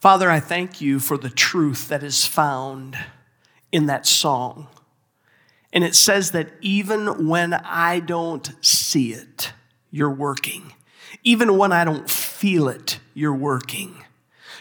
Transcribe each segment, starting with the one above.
Father, I thank you for the truth that is found in that song. And it says that even when I don't see it, you're working. Even when I don't feel it, you're working.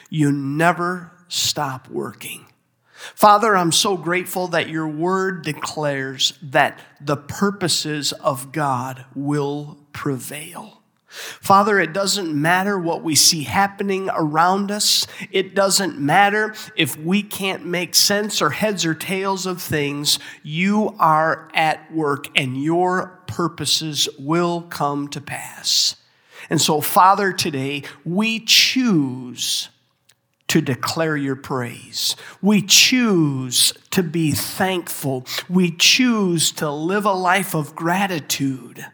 You never stop working. Father, I'm so grateful that your word declares that the purposes of God will prevail. Father, it doesn't matter what we see happening around us. It doesn't matter if we can't make sense or heads or tails of things. You are at work and your purposes will come to pass. And so, Father, today we choose to declare your praise. We choose to be thankful. We choose to live a life of gratitude.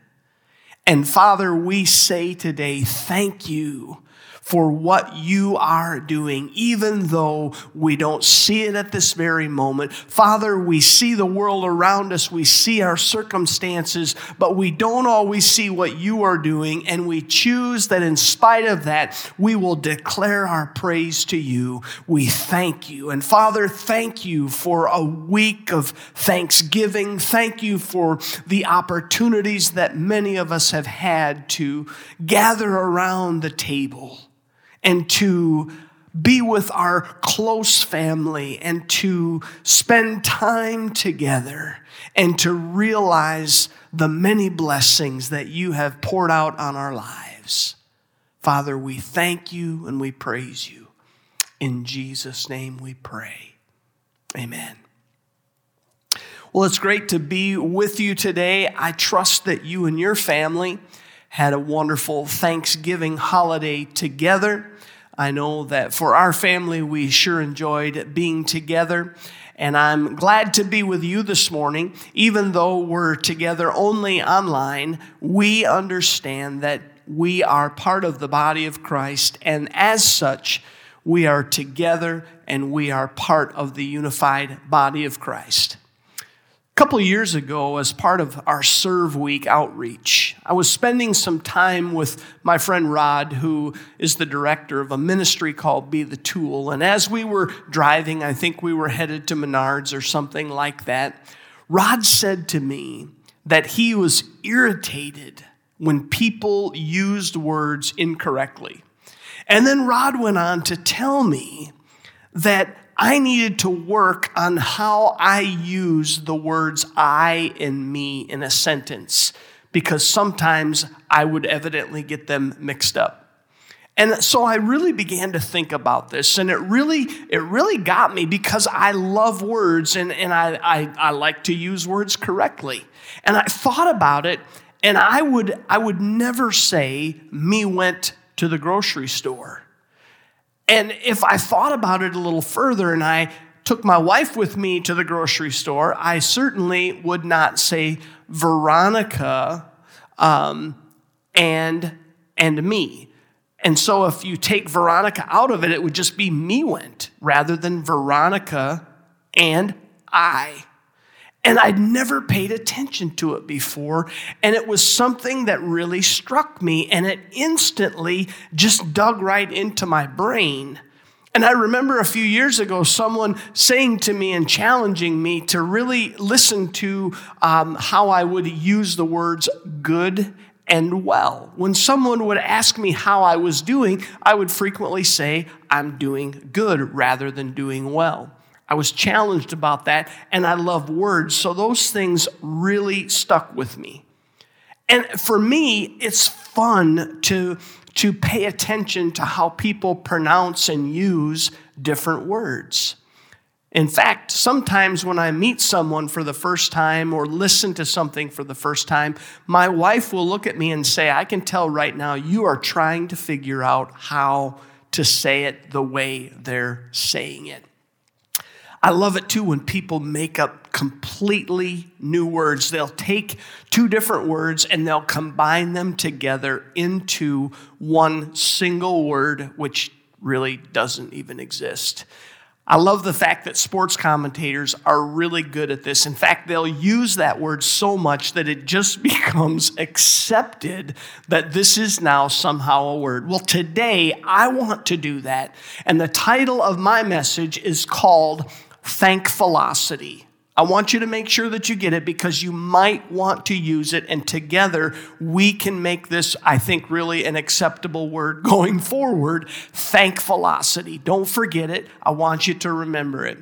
And Father, we say today, thank you for what you are doing, even though we don't see it at this very moment. Father, we see the world around us, we see our circumstances, but we don't always see what you are doing, and we choose that in spite of that, we will declare our praise to you. We thank you. And Father, thank you for a week of thanksgiving. Thank you for the opportunities that many of us have had to gather around the table and to be with our close family and to spend time together and to realize the many blessings that you have poured out on our lives. Father, we thank you and we praise you. In Jesus' name we pray. Amen. Well, it's great to be with you today. I trust that you and your family had a wonderful Thanksgiving holiday together. I know that for our family, we sure enjoyed being together. And I'm glad to be with you this morning. Even though we're together only online, we understand that we are part of the body of Christ. And as such, we are together and we are part of the unified body of Christ. A couple years ago, as part of our Serve Week outreach, I was spending some time with my friend Rod, who is the director of a ministry called Be the Tool. And as we were driving, I think we were headed to Menards or something like that, Rod said to me that he was irritated when people used words incorrectly. And then Rod went on to tell me that I needed to work on how I use the words I and me in a sentence because sometimes I would evidently get them mixed up. And so I really began to think about this, and it really, it really got me because I love words and, and I, I, I like to use words correctly. And I thought about it, and I would, I would never say, me went to the grocery store. And if I thought about it a little further and I took my wife with me to the grocery store, I certainly would not say Veronica um, and, and me. And so if you take Veronica out of it, it would just be me went rather than Veronica and I. And I'd never paid attention to it before. And it was something that really struck me, and it instantly just dug right into my brain. And I remember a few years ago someone saying to me and challenging me to really listen to um, how I would use the words good and well. When someone would ask me how I was doing, I would frequently say, I'm doing good rather than doing well. I was challenged about that, and I love words, so those things really stuck with me. And for me, it's fun to, to pay attention to how people pronounce and use different words. In fact, sometimes when I meet someone for the first time or listen to something for the first time, my wife will look at me and say, I can tell right now you are trying to figure out how to say it the way they're saying it. I love it too when people make up completely new words. They'll take two different words and they'll combine them together into one single word, which really doesn't even exist. I love the fact that sports commentators are really good at this. In fact, they'll use that word so much that it just becomes accepted that this is now somehow a word. Well, today I want to do that. And the title of my message is called Thankfulosity. I want you to make sure that you get it because you might want to use it, and together we can make this, I think, really an acceptable word going forward. Thankfulosity. Don't forget it. I want you to remember it.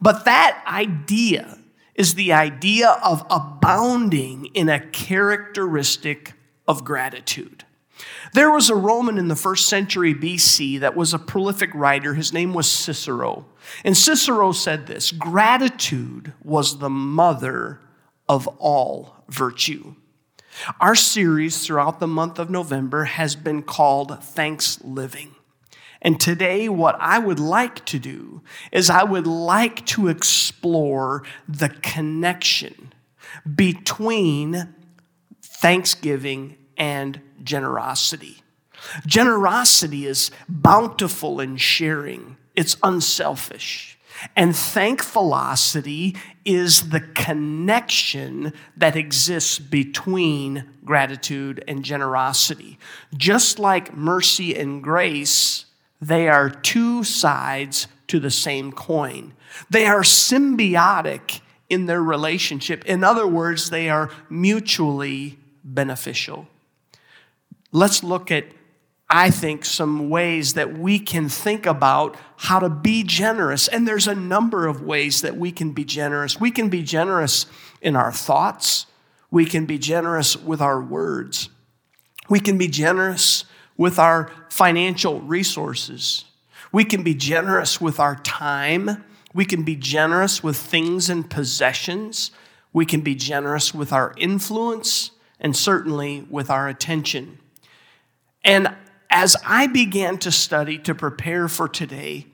But that idea is the idea of abounding in a characteristic of gratitude. There was a Roman in the first century BC that was a prolific writer. His name was Cicero. And Cicero said this gratitude was the mother of all virtue. Our series throughout the month of November has been called Thanks Living. And today, what I would like to do is I would like to explore the connection between thanksgiving and generosity. Generosity is bountiful in sharing, it's unselfish. And thankfulosity is the connection that exists between gratitude and generosity. Just like mercy and grace, they are two sides to the same coin. They are symbiotic in their relationship. In other words, they are mutually beneficial. Let's look at I think, some ways that we can think about how to be generous. And there's a number of ways that we can be generous. We can be generous in our thoughts, we can be generous with our words, we can be generous with our financial resources, we can be generous with our time, we can be generous with things and possessions, we can be generous with our influence, and certainly with our attention. And as I began to study to prepare for today,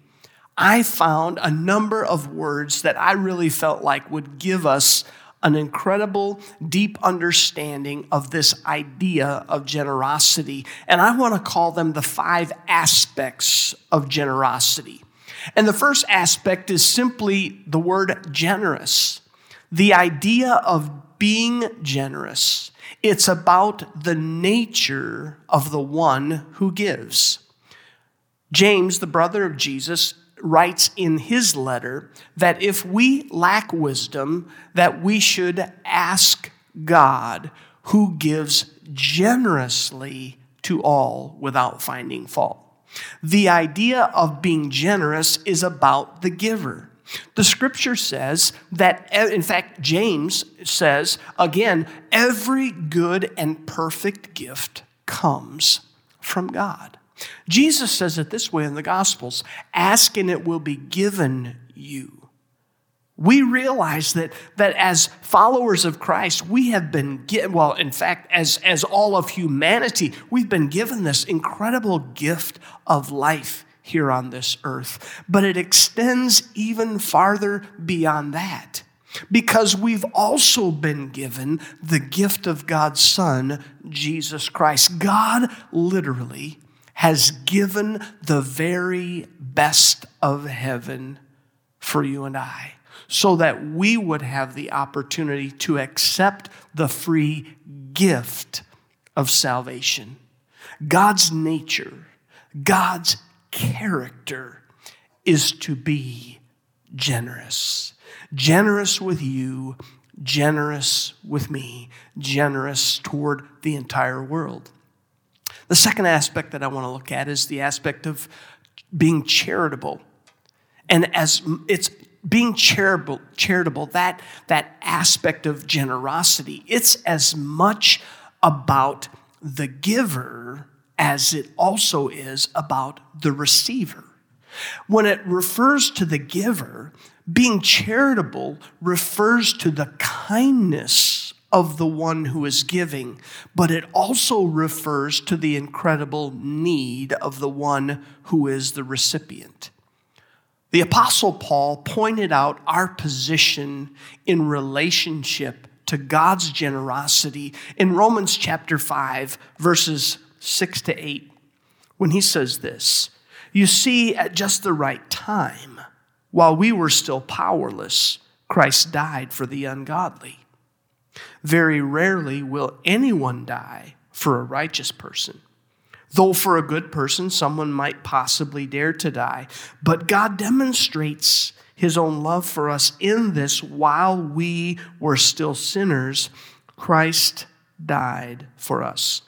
I found a number of words that I really felt like would give us an incredible, deep understanding of this idea of generosity. And I want to call them the five aspects of generosity. And the first aspect is simply the word generous, the idea of being generous. It's about the nature of the one who gives. James, the brother of Jesus, writes in his letter that if we lack wisdom, that we should ask God who gives generously to all without finding fault. The idea of being generous is about the giver. The scripture says that, in fact, James says, again, every good and perfect gift comes from God. Jesus says it this way in the Gospels ask and it will be given you. We realize that, that as followers of Christ, we have been given, well, in fact, as, as all of humanity, we've been given this incredible gift of life here on this earth. But it extends even farther beyond that because we've also been given the gift of God's Son, Jesus Christ. God literally has given the very best of heaven for you and I so that we would have the opportunity to accept the free gift of salvation. God's nature, God's character is to be generous. Generous with you, generous with me, generous toward the entire world. The second aspect that I want to look at is the aspect of being charitable. And as it's being charitable, charitable that, that aspect of generosity, it's as much about the giver as it also is about the receiver. When it refers to the giver, being charitable refers to the kindness of the one who is giving, but it also refers to the incredible need of the one who is the recipient. The Apostle Paul pointed out our position in relationship to God's generosity in Romans chapter 5, verses 6 to 8 when he says this You see, at just the right time, While we were still powerless, Christ died for the ungodly. Very rarely will anyone die for a righteous person. Though for a good person, someone might possibly dare to die. But God demonstrates his own love for us in this while we were still sinners, Christ died for us.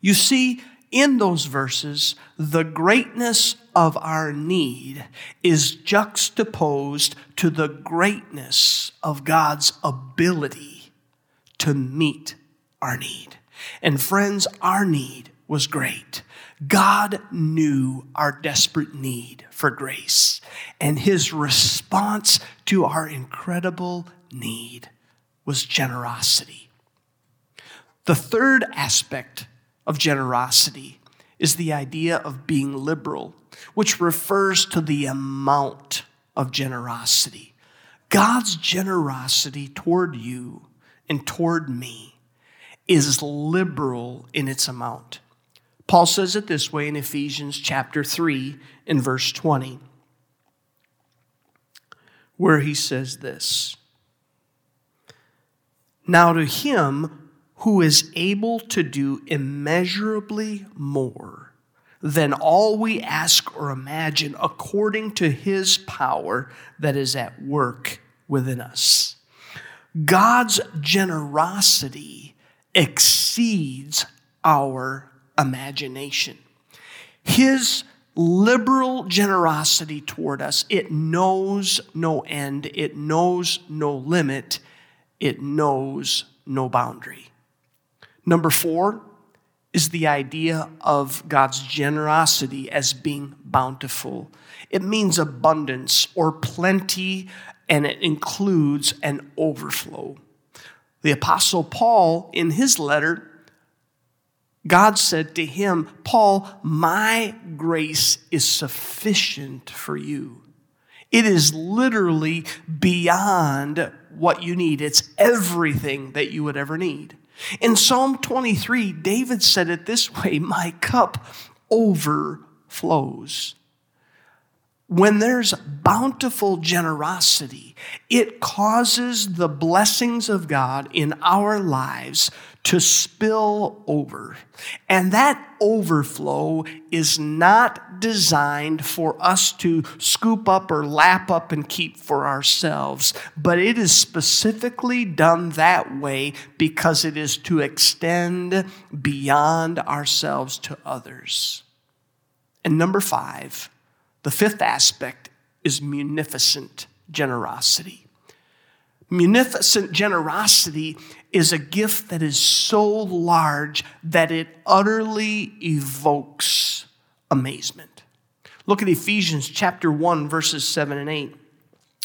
You see, in those verses, the greatness of our need is juxtaposed to the greatness of God's ability to meet our need. And friends, our need was great. God knew our desperate need for grace, and his response to our incredible need was generosity. The third aspect of generosity is the idea of being liberal, which refers to the amount of generosity. God's generosity toward you and toward me is liberal in its amount. Paul says it this way in Ephesians chapter 3 in verse 20, where he says this Now to him who is able to do immeasurably more than all we ask or imagine according to his power that is at work within us. God's generosity exceeds our imagination. His liberal generosity toward us, it knows no end, it knows no limit, it knows no boundary. Number four is the idea of God's generosity as being bountiful. It means abundance or plenty, and it includes an overflow. The Apostle Paul, in his letter, God said to him, Paul, my grace is sufficient for you. It is literally beyond what you need, it's everything that you would ever need. In Psalm 23, David said it this way My cup overflows. When there's bountiful generosity, it causes the blessings of God in our lives to spill over. And that overflow is not designed for us to scoop up or lap up and keep for ourselves, but it is specifically done that way because it is to extend beyond ourselves to others. And number five, the fifth aspect is munificent generosity. Munificent generosity is a gift that is so large that it utterly evokes amazement. Look at Ephesians chapter 1, verses 7 and 8,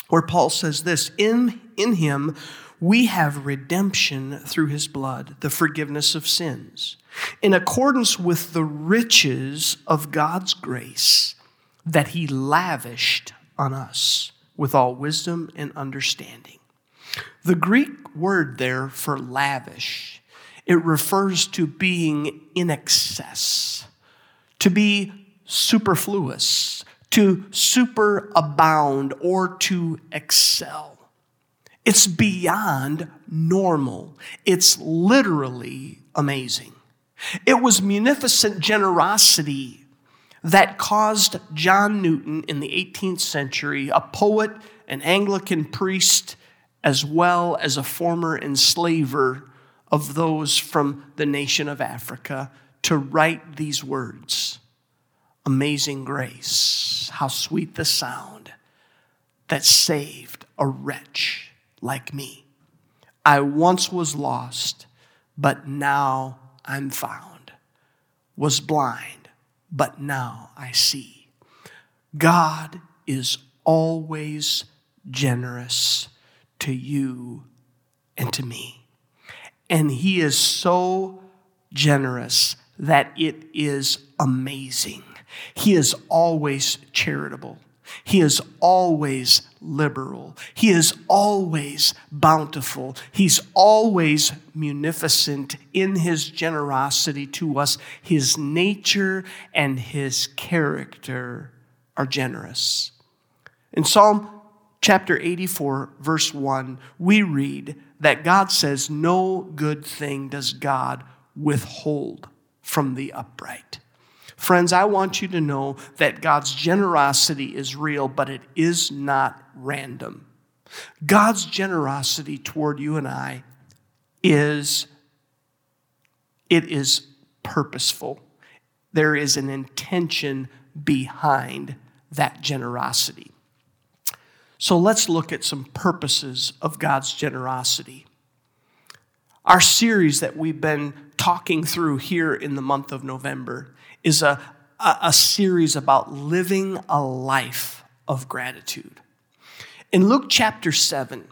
where Paul says this In, in him we have redemption through his blood, the forgiveness of sins, in accordance with the riches of God's grace that he lavished on us with all wisdom and understanding. The Greek word there for lavish, it refers to being in excess, to be superfluous, to superabound, or to excel. It's beyond normal. It's literally amazing. It was munificent generosity that caused John Newton in the 18th century, a poet, an Anglican priest, as well as a former enslaver of those from the nation of Africa, to write these words Amazing grace, how sweet the sound that saved a wretch like me. I once was lost, but now I'm found, was blind, but now I see. God is always generous to you and to me. And He is so generous that it is amazing. He is always charitable. He is always liberal. He is always bountiful. He's always munificent in his generosity to us. His nature and his character are generous. In Psalm chapter 84, verse 1, we read that God says, No good thing does God withhold from the upright. Friends, I want you to know that God's generosity is real, but it is not random. God's generosity toward you and I is it is purposeful. There is an intention behind that generosity. So let's look at some purposes of God's generosity. Our series that we've been talking through here in the month of November is a, a, a series about living a life of gratitude. In Luke chapter 7,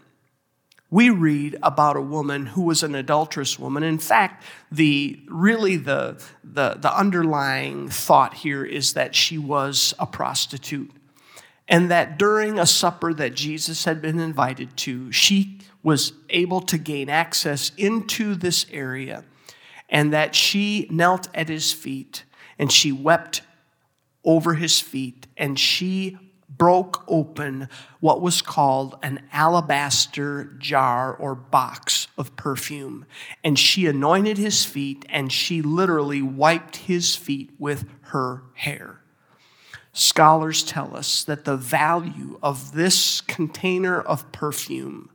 we read about a woman who was an adulterous woman. In fact, the really the, the, the underlying thought here is that she was a prostitute. And that during a supper that Jesus had been invited to, she was able to gain access into this area, and that she knelt at his feet and she wept over his feet, and she broke open what was called an alabaster jar or box of perfume. And she anointed his feet and she literally wiped his feet with her hair. Scholars tell us that the value of this container of perfume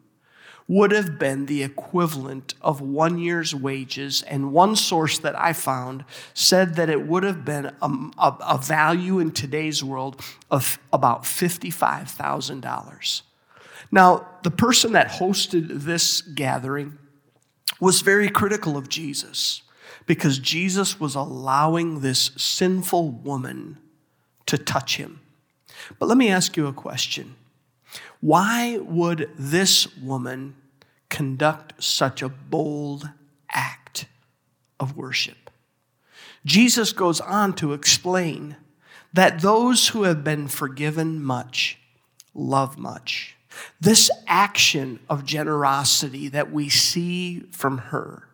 would have been the equivalent of one year's wages. And one source that I found said that it would have been a, a, a value in today's world of about $55,000. Now, the person that hosted this gathering was very critical of Jesus because Jesus was allowing this sinful woman to touch him. But let me ask you a question. Why would this woman conduct such a bold act of worship? Jesus goes on to explain that those who have been forgiven much love much. This action of generosity that we see from her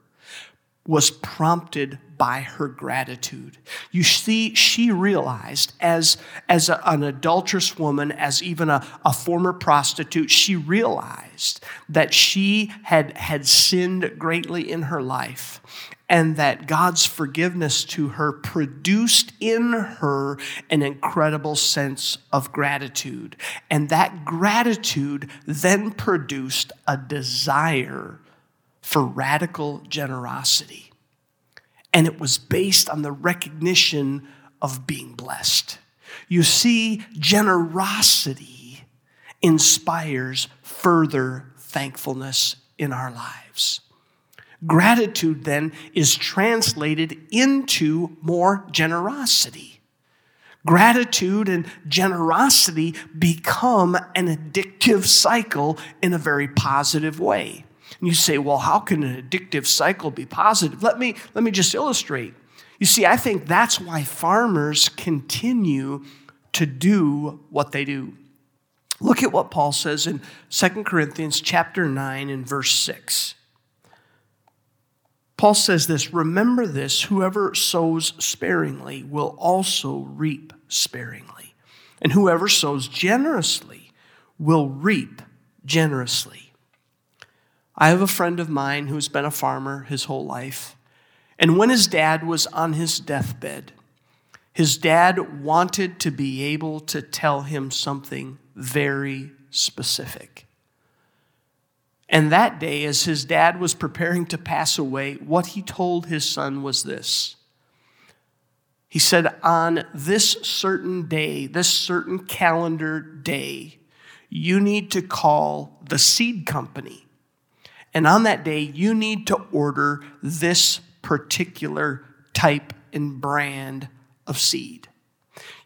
was prompted by her gratitude. You see, she realized as, as a, an adulterous woman, as even a, a former prostitute, she realized that she had, had sinned greatly in her life and that God's forgiveness to her produced in her an incredible sense of gratitude. And that gratitude then produced a desire for radical generosity. And it was based on the recognition of being blessed. You see, generosity inspires further thankfulness in our lives. Gratitude then is translated into more generosity. Gratitude and generosity become an addictive cycle in a very positive way. And you say, well, how can an addictive cycle be positive? Let me, let me just illustrate. You see, I think that's why farmers continue to do what they do. Look at what Paul says in 2 Corinthians chapter 9 and verse 6. Paul says this Remember this whoever sows sparingly will also reap sparingly, and whoever sows generously will reap generously. I have a friend of mine who's been a farmer his whole life. And when his dad was on his deathbed, his dad wanted to be able to tell him something very specific. And that day, as his dad was preparing to pass away, what he told his son was this. He said, On this certain day, this certain calendar day, you need to call the seed company and on that day, you need to order this particular type and brand of seed.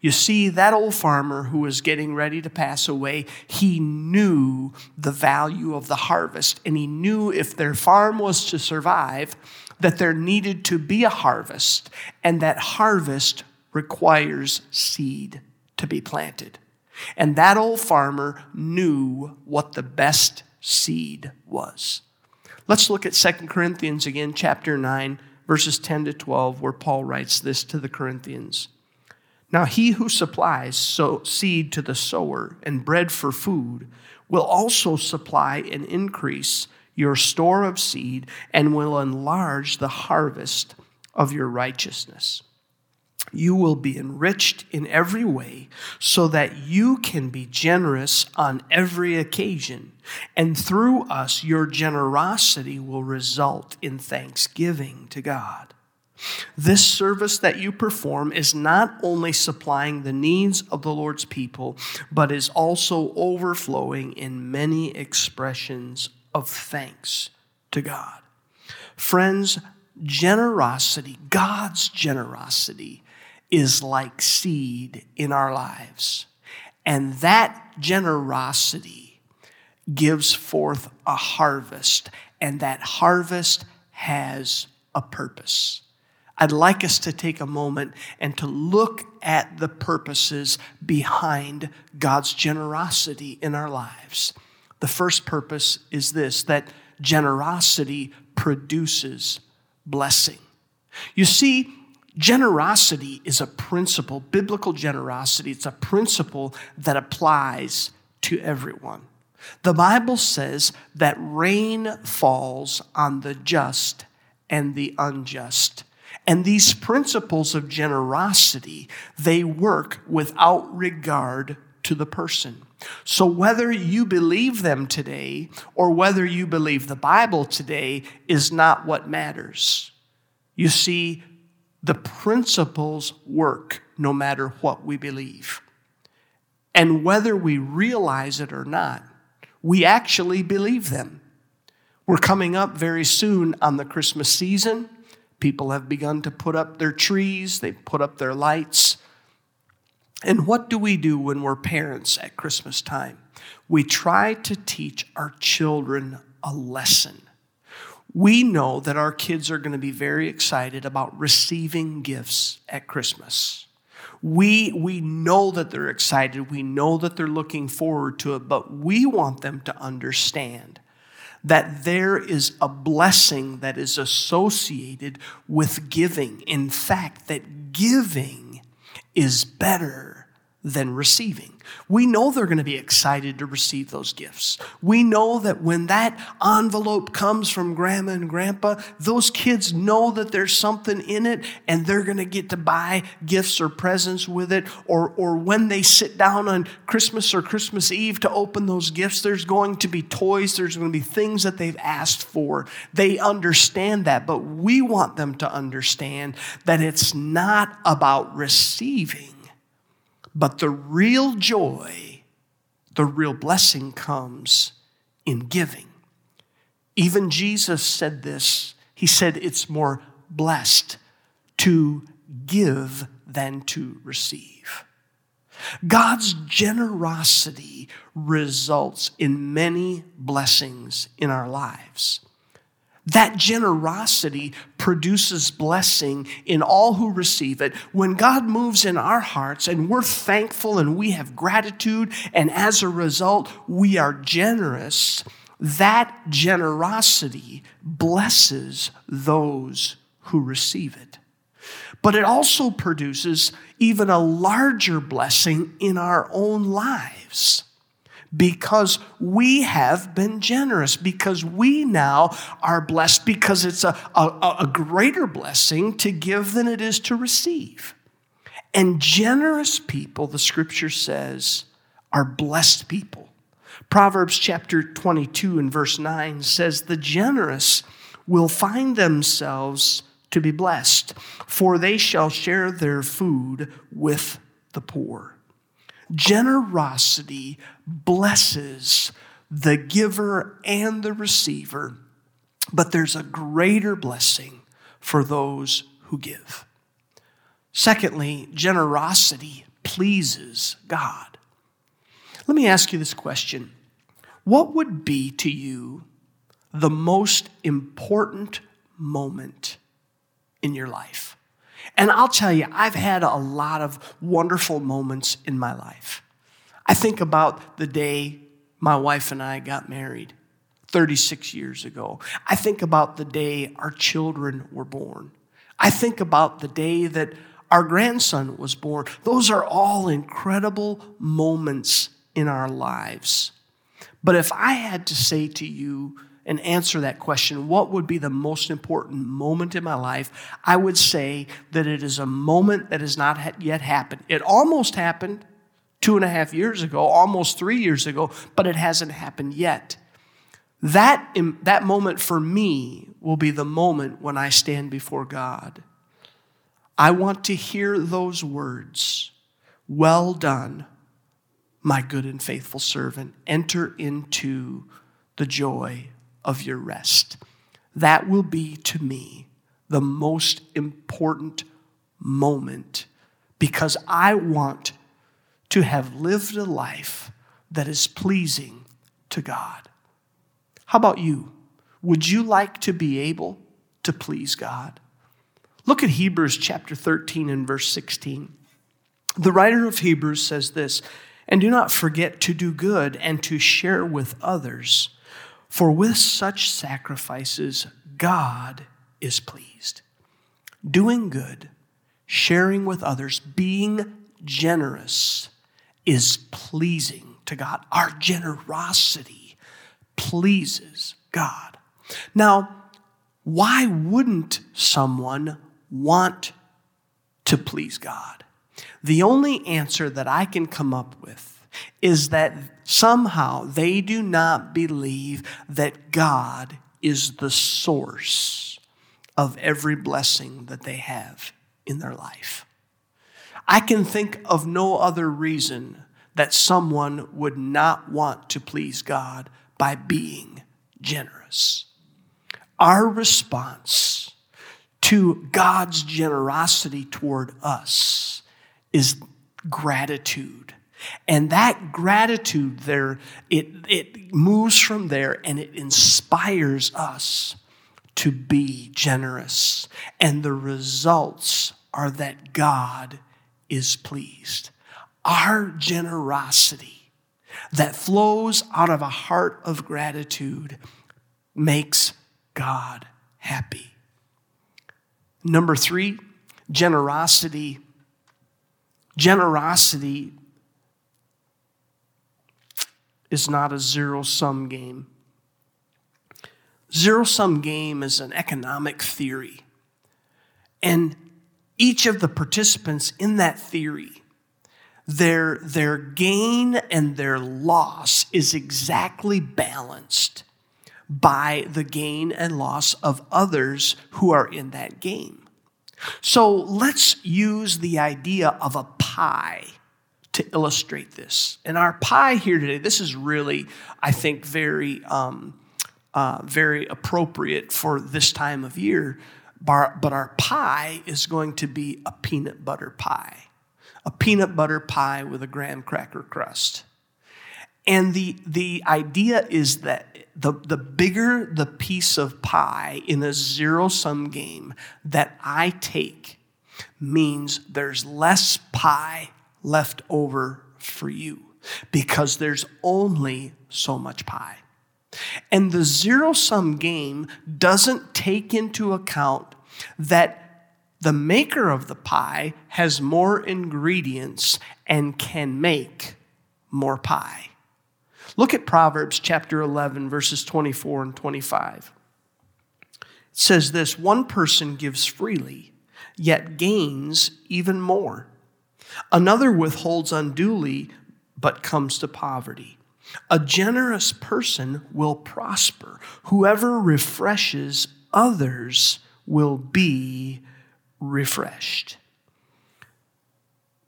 You see, that old farmer who was getting ready to pass away, he knew the value of the harvest, and he knew if their farm was to survive, that there needed to be a harvest, and that harvest requires seed to be planted. And that old farmer knew what the best seed was. Let's look at 2 Corinthians again, chapter 9, verses 10 to 12, where Paul writes this to the Corinthians. Now, he who supplies seed to the sower and bread for food will also supply and increase your store of seed and will enlarge the harvest of your righteousness. You will be enriched in every way so that you can be generous on every occasion. And through us, your generosity will result in thanksgiving to God. This service that you perform is not only supplying the needs of the Lord's people, but is also overflowing in many expressions of thanks to God. Friends, generosity, God's generosity, is like seed in our lives. And that generosity gives forth a harvest, and that harvest has a purpose. I'd like us to take a moment and to look at the purposes behind God's generosity in our lives. The first purpose is this that generosity produces blessing. You see, generosity is a principle, biblical generosity, it's a principle that applies to everyone. The Bible says that rain falls on the just and the unjust. And these principles of generosity, they work without regard to the person. So whether you believe them today or whether you believe the Bible today is not what matters. You see, the principles work no matter what we believe. And whether we realize it or not, we actually believe them. We're coming up very soon on the Christmas season. People have begun to put up their trees, they put up their lights. And what do we do when we're parents at Christmas time? We try to teach our children a lesson. We know that our kids are going to be very excited about receiving gifts at Christmas. We, we know that they're excited. We know that they're looking forward to it, but we want them to understand that there is a blessing that is associated with giving. In fact, that giving is better than receiving. We know they're going to be excited to receive those gifts. We know that when that envelope comes from grandma and grandpa, those kids know that there's something in it and they're going to get to buy gifts or presents with it. Or, or when they sit down on Christmas or Christmas Eve to open those gifts, there's going to be toys, there's going to be things that they've asked for. They understand that, but we want them to understand that it's not about receiving but the real joy, the real blessing comes in giving. Even Jesus said this. He said, It's more blessed to give than to receive. God's generosity results in many blessings in our lives. That generosity produces blessing in all who receive it. When God moves in our hearts and we're thankful and we have gratitude, and as a result, we are generous, that generosity blesses those who receive it. But it also produces even a larger blessing in our own lives because we have been generous, because we now are blessed, because it's a, a, a, greater blessing to give than it is to receive. And generous people, the scripture says, are blessed people. Proverbs chapter 22 and verse 9 says, The generous will find themselves to be blessed, for they shall share their food with the poor. Generosity blesses the giver and the receiver, but there's a greater blessing for those who give. Secondly, generosity pleases God. Let me ask you this question What would be to you the most important moment in your life? And I'll tell you, I've had a lot of wonderful moments in my life. I think about the day my wife and I got married 36 years ago. I think about the day our children were born. I think about the day that our grandson was born. Those are all incredible moments in our lives. But if I had to say to you and answer that question, what would be the most important moment in my life? I would say that it is a moment that has not yet happened. It almost happened two and a half years ago, almost three years ago, but it hasn't happened yet. That, that moment for me will be the moment when I stand before God. I want to hear those words Well done, my good and faithful servant. Enter into the joy of your rest. That will be to me the most important moment because I want to have lived a life that is pleasing to God. How about you? Would you like to be able to please God? Look at Hebrews chapter 13 and verse 16. The writer of Hebrews says this And do not forget to do good and to share with others, for with such sacrifices, God is pleased. Doing good, sharing with others, being generous is pleasing to God. Our generosity pleases God. Now, why wouldn't someone want to please God? The only answer that I can come up with is that somehow they do not believe that God is the source of every blessing that they have in their life. I can think of no other reason that someone would not want to please God by being generous. Our response to God's generosity toward us is gratitude. And that gratitude there, it, it moves from there and it inspires us to be generous. And the results are that God is pleased. Our generosity that flows out of a heart of gratitude makes God happy. Number three, generosity. Generosity is not a zero sum game. Zero sum game is an economic theory. And each of the participants in that theory, their, their gain and their loss is exactly balanced by the gain and loss of others who are in that game. So let's use the idea of a pie to illustrate this. And our pie here today, this is really, I think, very, um, uh, very appropriate for this time of year but our pie is going to be a peanut butter pie, a peanut butter pie with a graham cracker crust. And the, the idea is that the, the bigger the piece of pie in a zero sum game that I take means there's less pie left over for you because there's only so much pie. And the zero sum game doesn't take into account that the maker of the pie has more ingredients and can make more pie. Look at Proverbs chapter 11, verses 24 and 25. It says this one person gives freely, yet gains even more. Another withholds unduly, but comes to poverty. A generous person will prosper. Whoever refreshes others will be refreshed.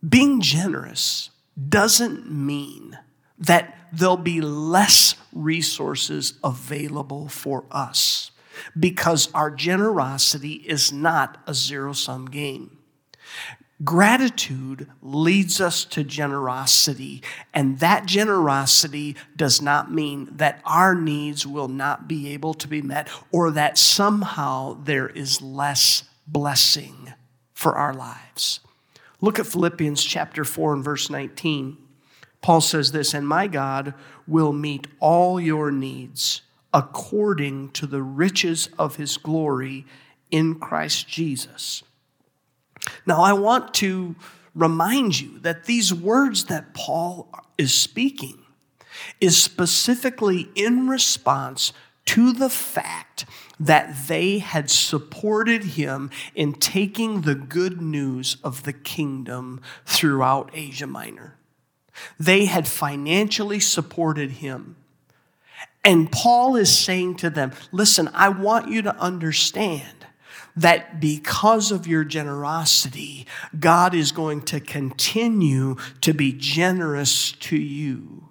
Being generous doesn't mean that there'll be less resources available for us because our generosity is not a zero sum game. Gratitude leads us to generosity, and that generosity does not mean that our needs will not be able to be met or that somehow there is less blessing for our lives. Look at Philippians chapter 4 and verse 19. Paul says this, and my God will meet all your needs according to the riches of his glory in Christ Jesus. Now, I want to remind you that these words that Paul is speaking is specifically in response to the fact that they had supported him in taking the good news of the kingdom throughout Asia Minor. They had financially supported him. And Paul is saying to them, listen, I want you to understand that because of your generosity, God is going to continue to be generous to you.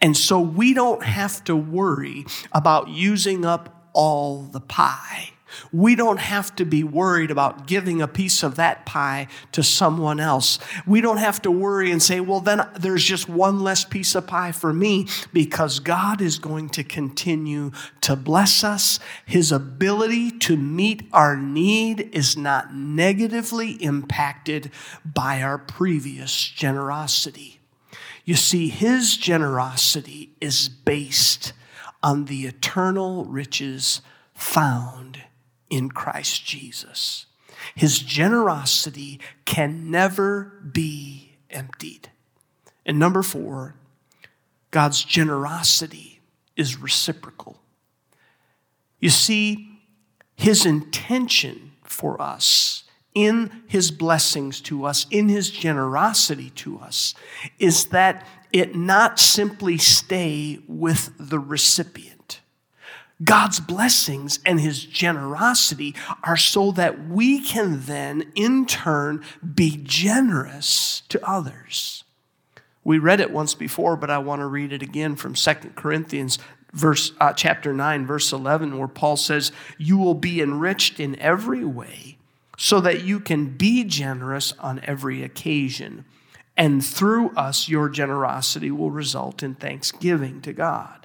And so we don't have to worry about using up all the pie. We don't have to be worried about giving a piece of that pie to someone else. We don't have to worry and say, well, then there's just one less piece of pie for me because God is going to continue to bless us. His ability to meet our need is not negatively impacted by our previous generosity. You see, His generosity is based on the eternal riches found in Christ Jesus. His generosity can never be emptied. And number four, God's generosity is reciprocal. You see, his intention for us in his blessings to us, in his generosity to us, is that it not simply stay with the recipient God's blessings and his generosity are so that we can then, in turn, be generous to others. We read it once before, but I want to read it again from 2 Corinthians verse uh, chapter 9 verse 11 where Paul says, "You will be enriched in every way so that you can be generous on every occasion, and through us your generosity will result in thanksgiving to God."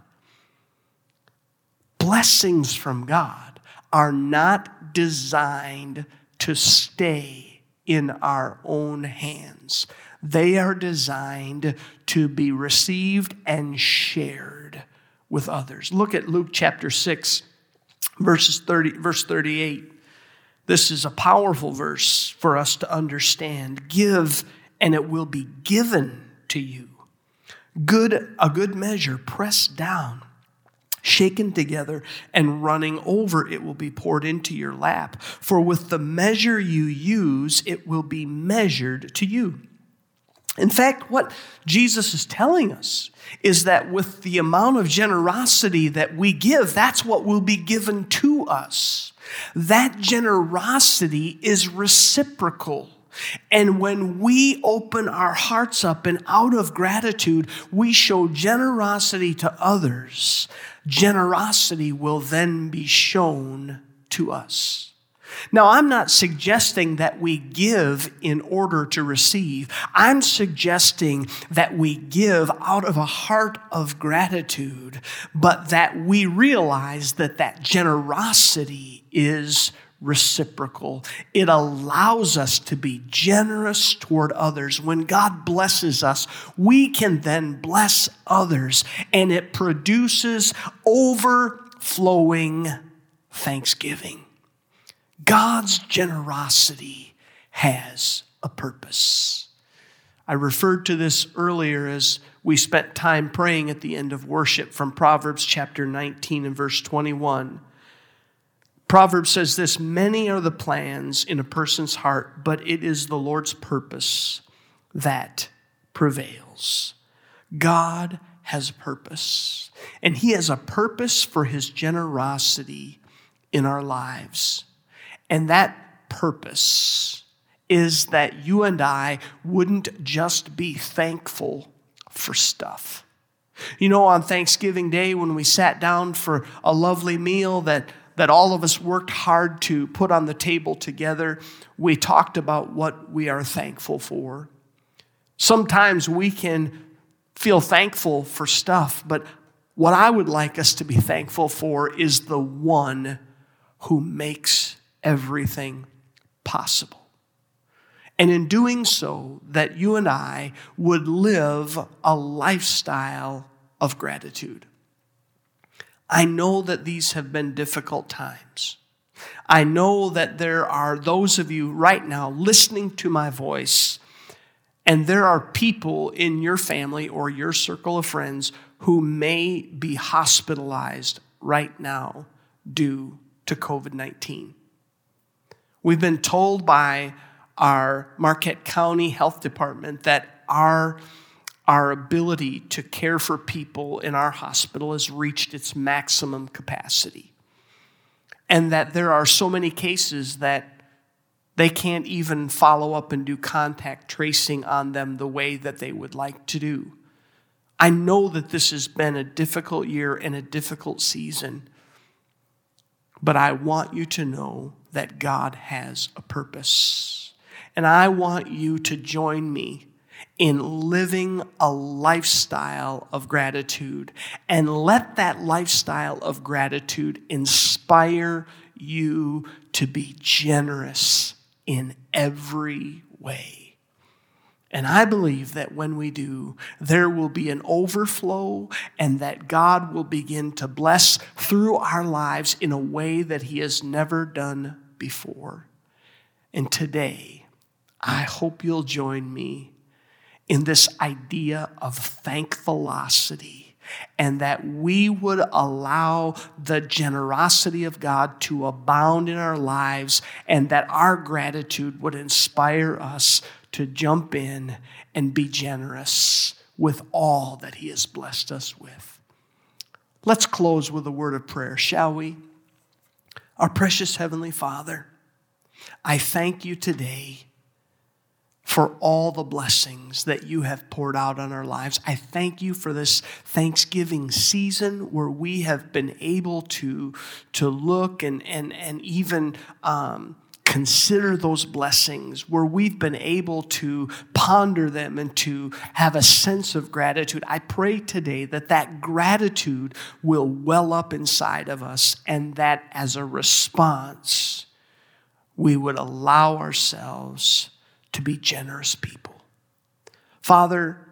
Blessings from God are not designed to stay in our own hands. They are designed to be received and shared with others. Look at Luke chapter 6, verses 30, verse 38. This is a powerful verse for us to understand. Give, and it will be given to you. Good, a good measure, pressed down shaken together and running over, it will be poured into your lap. For with the measure you use, it will be measured to you. In fact, what Jesus is telling us is that with the amount of generosity that we give, that's what will be given to us. That generosity is reciprocal. And when we open our hearts up and out of gratitude, we show generosity to others, generosity will then be shown to us. Now, I'm not suggesting that we give in order to receive. I'm suggesting that we give out of a heart of gratitude, but that we realize that that generosity is reciprocal. It allows us to be generous toward others. When God blesses us, we can then bless others, and it produces overflowing thanksgiving. God's generosity has a purpose. I referred to this earlier as we spent time praying at the end of worship from Proverbs chapter 19 and verse 21. Proverbs says this Many are the plans in a person's heart, but it is the Lord's purpose that prevails. God has purpose, and He has a purpose for His generosity in our lives. And that purpose is that you and I wouldn't just be thankful for stuff. You know, on Thanksgiving Day, when we sat down for a lovely meal that that all of us worked hard to put on the table together, we talked about what we are thankful for. Sometimes we can feel thankful for stuff, but what I would like us to be thankful for is the one who makes everything possible. And in doing so, that you and I would live a lifestyle of gratitude. I know that these have been difficult times. I know that there are those of you right now listening to my voice, and there are people in your family or your circle of friends who may be hospitalized right now due to COVID 19. We've been told by our Marquette County Health Department that our, our ability to care for people in our hospital has reached its maximum capacity. And that there are so many cases that they can't even follow up and do contact tracing on them the way that they would like to do. I know that this has been a difficult year and a difficult season, but I want you to know that God has a purpose. And I want you to join me in living a lifestyle of gratitude and let that lifestyle of gratitude inspire you to be generous in every way. And I believe that when we do, there will be an overflow and that God will begin to bless through our lives in a way that He has never done before. And today, I hope you'll join me in this idea of thankfulosity and that we would allow the generosity of God to abound in our lives and that our gratitude would inspire us to jump in and be generous with all that He has blessed us with. Let's close with a word of prayer, shall we? Our precious Heavenly Father, I thank you today for all the blessings that you have poured out on our lives. I thank you for this Thanksgiving season where we have been able to, to look and, and, and even um, consider those blessings, where we've been able to ponder them and to have a sense of gratitude. I pray today that that gratitude will well up inside of us and that as a response, we would allow ourselves to be generous people. Father,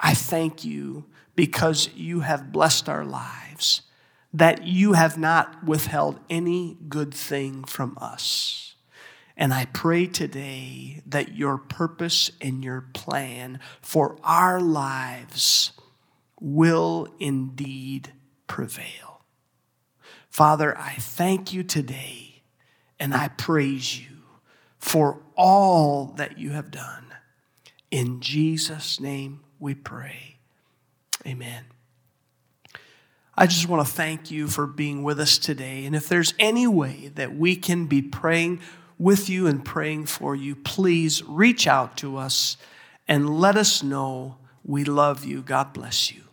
I thank you because you have blessed our lives, that you have not withheld any good thing from us. And I pray today that your purpose and your plan for our lives will indeed prevail. Father, I thank you today and I praise you for all that you have done. In Jesus' name we pray. Amen. I just want to thank you for being with us today. And if there's any way that we can be praying with you and praying for you, please reach out to us and let us know we love you. God bless you.